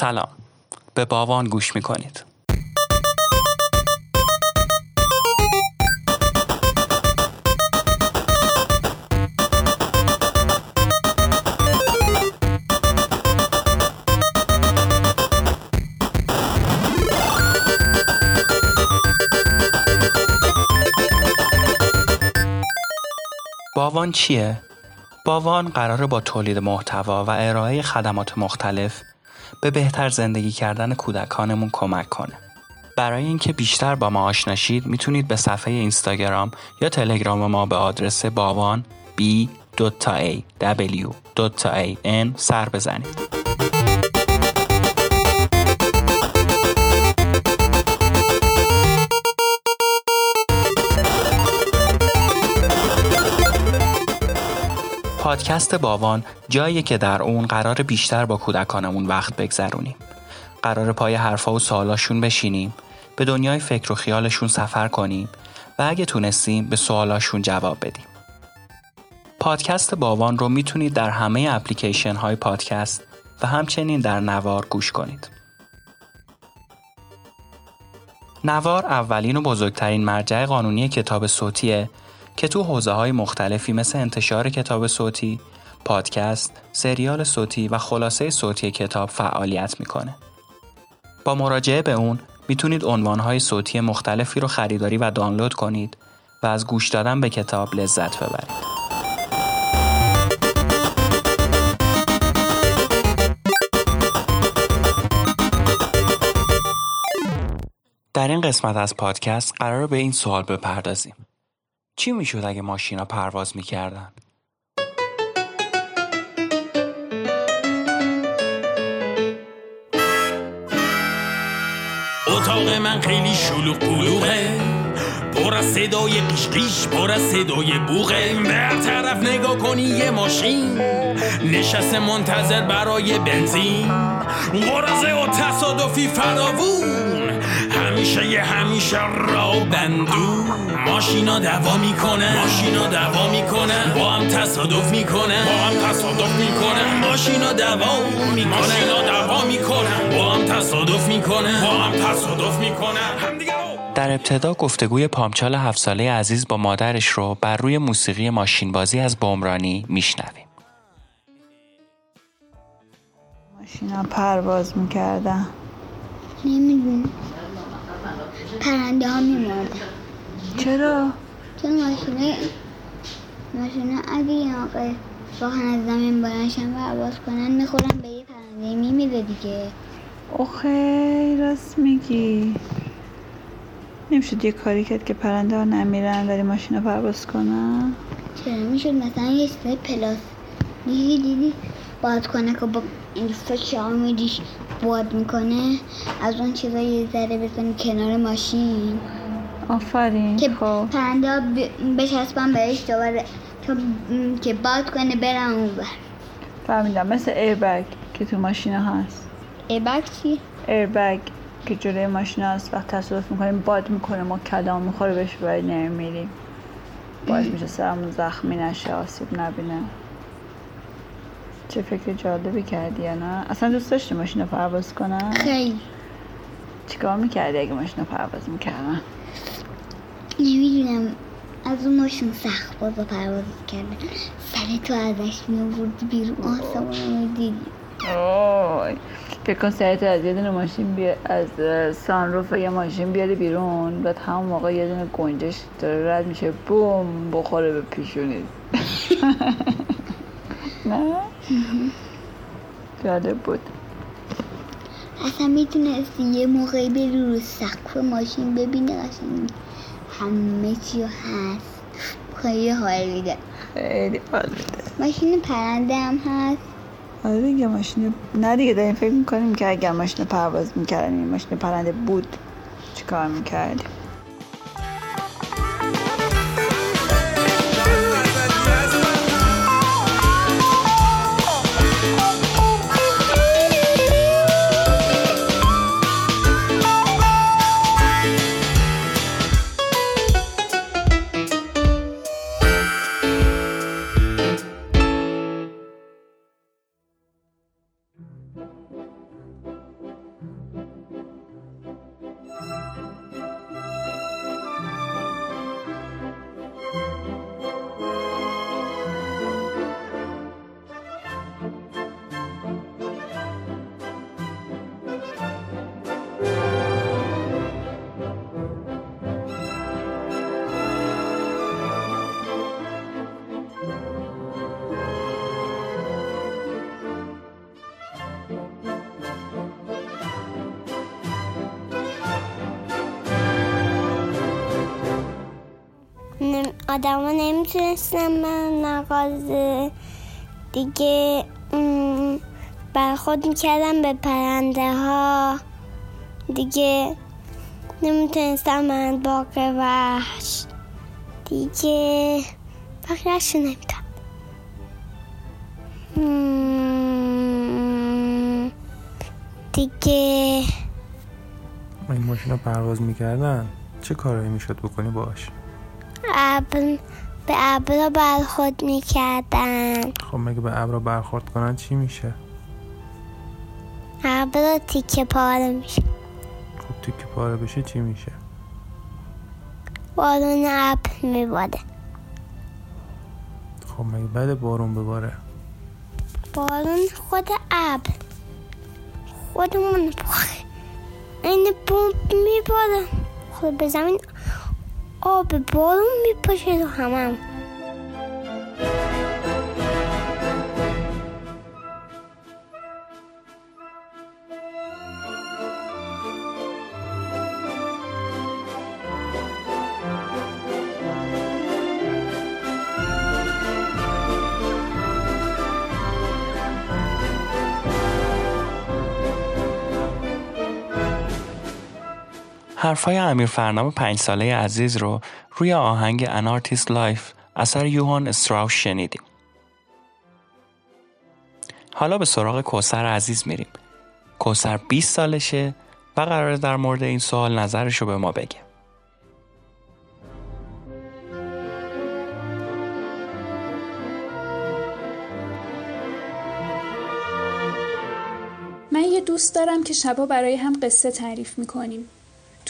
سلام به باوان گوش می کنید باوان چیه؟ باوان قراره با تولید محتوا و ارائه خدمات مختلف به بهتر زندگی کردن کودکانمون کمک کنه. برای اینکه بیشتر با ما آشناشید می‌تونید به صفحه اینستاگرام یا تلگرام ما به آدرس باوان b a w a n سر بزنید. پادکست باوان جایی که در اون قرار بیشتر با کودکانمون وقت بگذرونیم. قرار پای حرفا و سوالاشون بشینیم، به دنیای فکر و خیالشون سفر کنیم و اگه تونستیم به سوالاشون جواب بدیم. پادکست باوان رو می‌تونید در همه اپلیکیشن های پادکست و همچنین در نوار گوش کنید. نوار اولین و بزرگترین مرجع قانونی کتاب صوتیه که تو حوزه های مختلفی مثل انتشار کتاب صوتی، پادکست، سریال صوتی و خلاصه صوتی کتاب فعالیت می‌کنه. با مراجعه به اون می‌تونید عنوانهای صوتی مختلفی رو خریداری و دانلود کنید و از گوش دادن به کتاب لذت ببرید. در این قسمت از پادکست قرار به این سوال بپردازیم. چی می‌شد اگه ماشینا پرواز می‌کردن؟ اتاق من خیلی شلوغ پلوغه. پر از صدای قیش پر از صدای بوغه. به طرف نگاه کنی یه ماشین. نشسته منتظر برای بنزین. غرزه و تصادفی فراوون. همیشه یه همیشه را بندو. ماشینا دوا می‌کنه. ماشینا دوا می‌کنه. با هم تصادف می‌کنه. با هم تصادف می‌کنه. ماشینا دوا می‌کنه. ماشینا دوا می‌کنه. با هم تصادف می‌کنه. با هم تصادف می‌کنه. در ابتدا گفتگوی پامچال هفت ساله عزیز با مادرش رو بر روی موسیقی ماشین بازی از بمرانی میشنویم. ماشینا پرواز می‌کردن. نمی‌دونم. پرنده ها میمردن چرا؟ چون ماشینه ماشینه اگه یه موقع واقعا از زمین بلنشن پرواز کنن می‌خورن به یه پرنده میمیره دیگه. اوخی راست میگی. نمی‌شد یه کاری کرد که پرنده ها نمیرن ولی ماشینا پرواز کنن؟ چرا می‌شد؟ مثلا یه چیزای پلاس دیدی دیدی؟ باد کنه که با این فشار میدیش باد می‌کنه از اون چیزا یه ذره بزنی کنار ماشین. آفرین که خب. پرنده بچسبن بهش دوباره تا که باد کنه برن اون بر فهمیدم مثل ایربگ که تو ماشینا هست. ایبک چی؟ ایربگ که جلوی ماشین هست وقت تصادف می‌کنیم باد می‌کنه ما کلام می‌خوره بهش ولی نمیریم باعث میشه سرمون زخمی نشه آسیب نبینه. چه فکر جالبی کردی یا نه؟ اصلا دوست داشتی ماشین رو پرواز کنن خیلی. چیکار می‌کردی اگه ماشین رو پرواز می‌کردن نمی‌دونم. از اون ماشین سخت باز و پرواز کردن سر تو ازش میوردی بیرون. آسمون رو دیدی. اوه فکر کن سریعت از یه دونه ماشین بیا از سانروف یه ماشین بیاری بیرون. بعد همون موقع یه دونه گنجش داره رد میشه. بوم بخوره به پیشونید نه؟ جالب بود. اصلا می‌تونستی یه موقعی بری رو سقف ماشین ببینی قشنگ همه چی هست. خیلی حال میده. خیلی حال میده. ماشین پرنده هم هست. آره دیگه ماشین نه دیگه داریم فکر می‌کنیم که اگر ماشین پرواز می‌کردیم این ماشین پرنده بود چیکار می‌کردیم؟ آدم ها نمی‌تونستن من مغازه دیگه برخود می‌کردم به پرنده ها دیگه نمی‌تونستم من باقی وحش دیگه بقیهش نمیدم دیگه این ماشین پرواز می‌کردن؟ چه کارایی می‌شد بکنی باش؟ ابر به ابر برخورد می‌کردن. خب مگه به ابر برخورد کنن چی میشه؟ ابر تیکه پاره میشه. خب تیکه پاره بشه چی میشه؟ بارون ابر میباره. خب مگه بعد بارون بباره؟ بارون خود ابر. خودمون این بمب میباره. خود به زمین آب بارون میپاشه تو همم حرفای امیر فرنام پنج ساله عزیز رو روی آهنگ An Artist's Life اثر یوهان استراوس شنیدیم. حالا به سراغ کوثر عزیز میریم. کوثر 20 سالشه و قراره در مورد این سوال نظرش رو به ما بگه. من یه دوست دارم که شبا برای هم قصه تعریف می‌کنیم.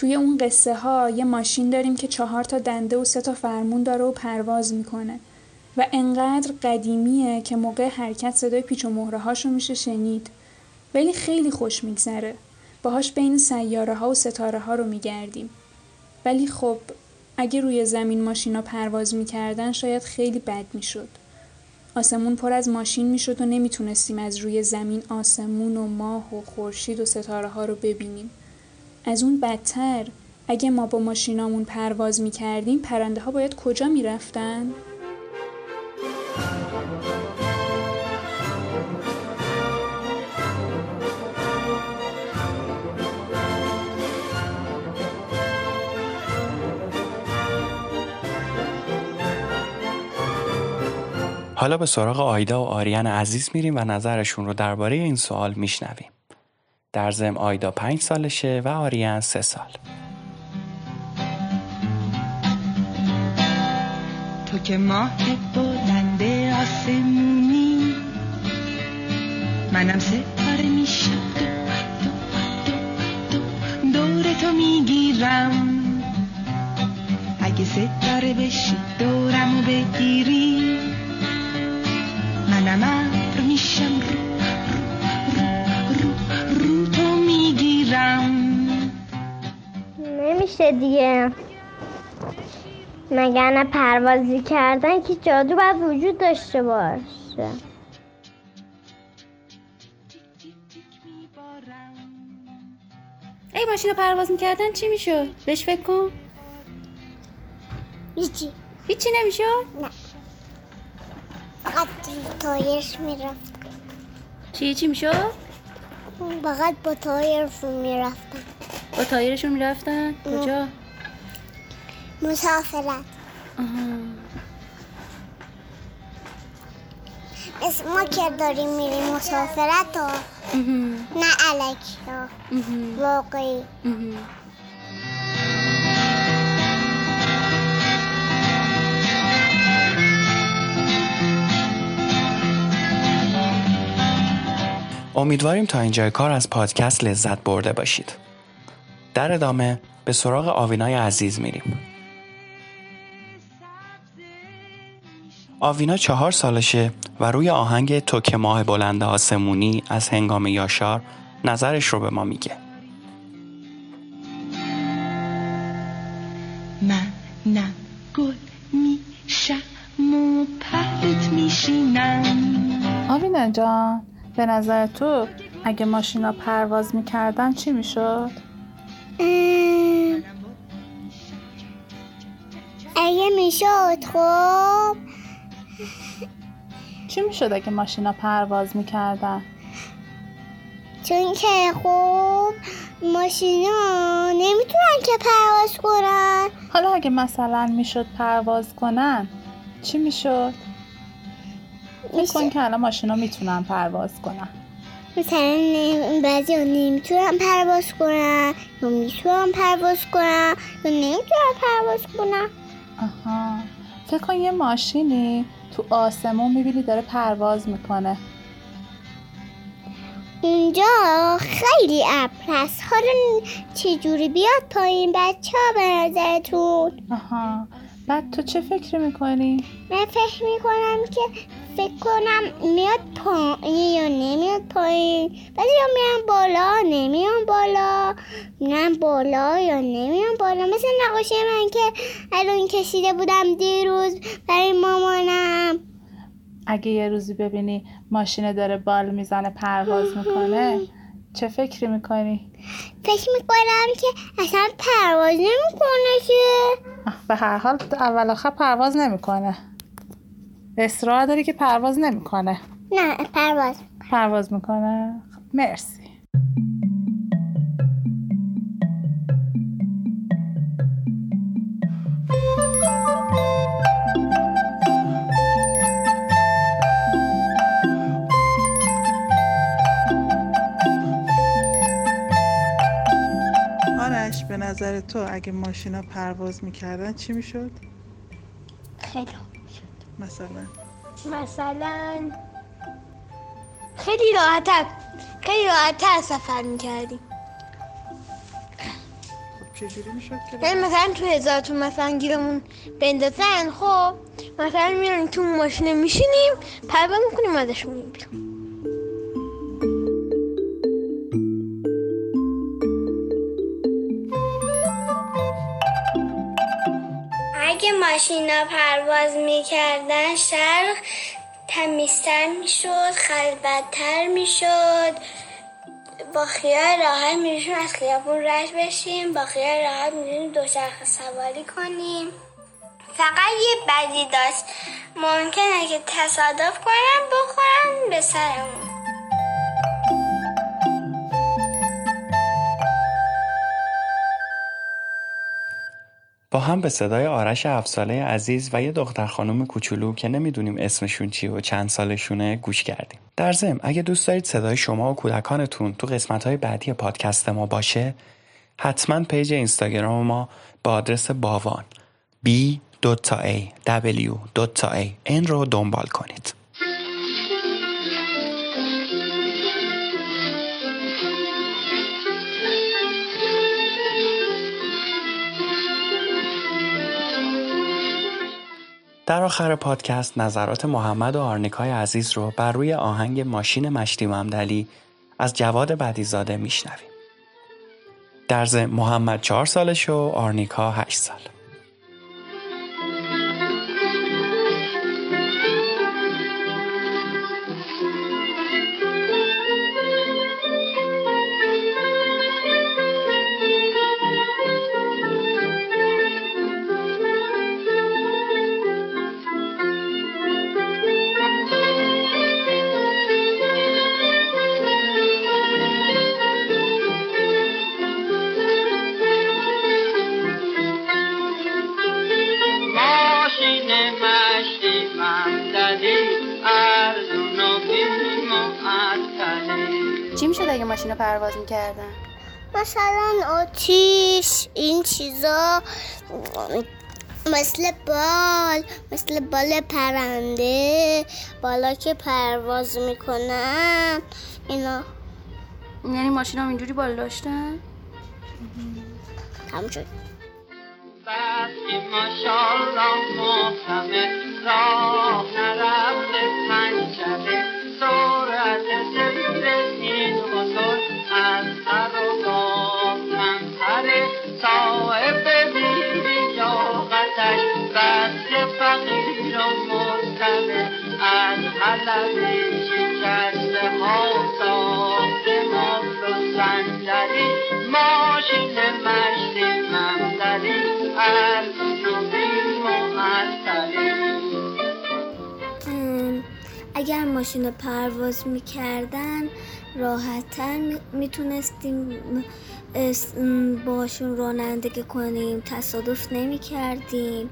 توی اون قصه ها یه ماشین داریم که چهار تا دنده و سه تا فرمون داره و پرواز می‌کنه. و انقدر قدیمیه که موقع حرکت صدای پیچ و مهره هاشو میشه شنید. ولی خیلی خوش میگذره. باهاش بین سیاره ها و ستاره ها رو میگردیم. ولی خب اگه روی زمین ماشینا پرواز می‌کردن شاید خیلی بد می‌شد. آسمون پر از ماشین می‌شد و نمی‌تونستیم از روی زمین آسمون و ماه و خورشید و ستاره ها رو ببینیم. از اون بدتر اگه ما با ماشینامون پرواز می کردیم پرنده ها باید کجا می رفتن؟ حالا به سراغ آیدا و آریان عزیز میریم و نظرشون رو درباره این سوال میشنویم. در زم آیدا پنج سالشه و آریان سه سال. تو که ماه بلند آسمونی منم ستاره میشم. دو دو دو دو دور تو می‌گیرم. اگه ستاره بشی دورم و بگیری منم ابر میشم. رو نمیشه دیگه مگر پروازی کردن که جادو باید وجود داشته باشه ای ماشین پرواز می‌کردن چی می‌شد؟ بهش فکر کن هیچی هیچی نمی‌شد؟ نه فقط تایرش می‌رفت چی چی می‌شد؟ فقط با تایرشون می‌رفتن. با تایرشون می‌رفتن؟ کجا؟ مسافرت. اسم ما که داریم میریم مسافرت ها. نه علکی ها واقعی. امیدواریم تا اینجای کار از پادکست لذت برده باشید. در ادامه به سراغ آوینای عزیز میریم. آوینا چهار سالشه و روی آهنگ تو که ماه بلند آسمونی از هنگام یاشار نظرش رو به ما میگه. گل میشم و میشینم آوینا جان به نظر تو اگه ماشینا پرواز می‌کردن چی می‌شد؟ اگه می‌شد خب چی می‌شد اگه ماشینا پرواز می‌کردن؟ چون که خب ماشینا نمی‌تونن که پرواز کنن حالا اگه مثلا می‌شد پرواز کنن چی می‌شد؟ فکر کن که الان ماشینا می‌تونن پرواز کنن. مثلا بعضی ها نمی‌تونن پرواز کنن یا می‌تونن پرواز کنن یا نمی‌تونن پرواز کنن. آها. فکر کن یه ماشینی تو آسمون می‌بینی داره پرواز می‌کنه. اونجا خیلی ابر هست حالا چجوری بیاد پایین بچه ها به نظرتون؟ آها. بعد تو چه فکر می‌کنی؟ من فکر می‌کنم که فکر کنم میاد پایین یا نمیاد پایین. بعضی یا میان بالا نمیان بالا. میان بالا یا نمیان بالا. مثل نقاشی من که الان کشیده بودم دیروز برای مامانم. اگه یه روزی ببینی ماشین داره بال می‌زنه پرواز می‌کنه چه فکری می‌کنی؟ فکر می‌کنم که اصلا پرواز نمی‌کنه که. به هر حال اول آخر پرواز نمی‌کنه. اصرار داری که پرواز نمی‌کنه. نه پرواز. پرواز می‌کنه. خب، مرسی. آرش به نظر تو اگه ماشینا پرواز می‌کردن چی می‌شد؟ خیلی مثلا؟ مثلا خیلی راحتر خیلی راحتر سفر می‌کردیم خب چجوری می‌شد که یعنی مثلا تو هزارتون مثلا گیرمون بندازن خب مثلا میریم تو ماشین میشینیم پرواز می‌کنیم ازش میریم ماشینا پرواز می‌کردن شهر تمیزتر می‌شد خلوتتر می‌شد. با خیال راحت می‌رسیم از خیابون رد بشیم با خیال راحت میریم دوچرخه سواری کنیم. فقط یه بدی داشت. ممکنه که تصادف کنم بخورم به سرمون. با هم به صدای آرش افساله عزیز و یه دختر خانم کوچولو که نمی‌دونیم اسمشون چیه و چند سالشونه گوش کردیم. در ضمن اگه دوست دارید صدای شما و کودکانتون تو قسمت های بعدی پادکست ما باشه حتما پیج اینستاگرام ما با آدرس باوان a n رو دنبال کنید. در آخر پادکست نظرات محمد و آرنیکای عزیز رو بر روی آهنگ ماشین مشتی ممدلی از جواد بدیزاده میشنویم. در ضمن محمد چهار سالش و آرنیکا هشت سال. ماشینا پرواز می‌کردن؟ مثلا آتیش این چیزا مثل بال مثل بال پرنده بالا که پرواز می‌کنن اینا یعنی ماشینا اینجوری بال داشتن؟ تموم شد اگر ماشین پرواز می‌کردن راحتتر می‌تونستیم باشون رانندگی کنیم تصادف نمی‌کردیم.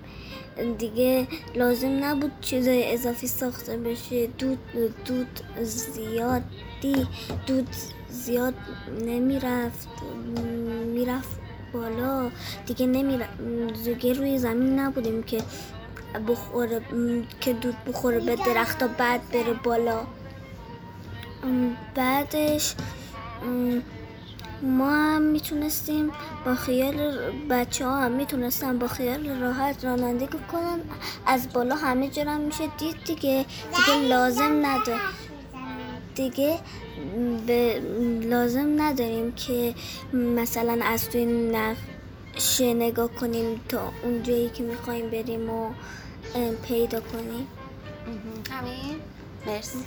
دیگه لازم نبود چیزای اضافی ساخته بشه. دود دود زیادی دود زیاد نمی‌رفت می‌رفت بالا. دیگه نمی‌رفت دیگه روی زمین نبودیم که بخوره که دود بخوره به درخت بعد بره بالا. بعدش ما هم می‌تونستیم با خیال بچه ها هم می‌تونستن با خیال راحت رانندگی کنن. از بالا همه جرم میشه. دید دیگه دیگه لازم نداره دیگه به لازم نداریم که مثلا از توی نقشه نگاه کنیم تا اون جایی که می‌خوایم بریم و پیدا کنیم همین مرسی.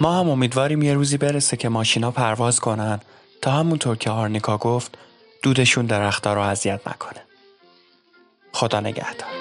ما هم امیدواریم یه روزی برسه که ماشینا پرواز کنن. تا همونطور که آرنیکا گفت دودشون درختها رو اذیت نکنه. خدا نگهدار.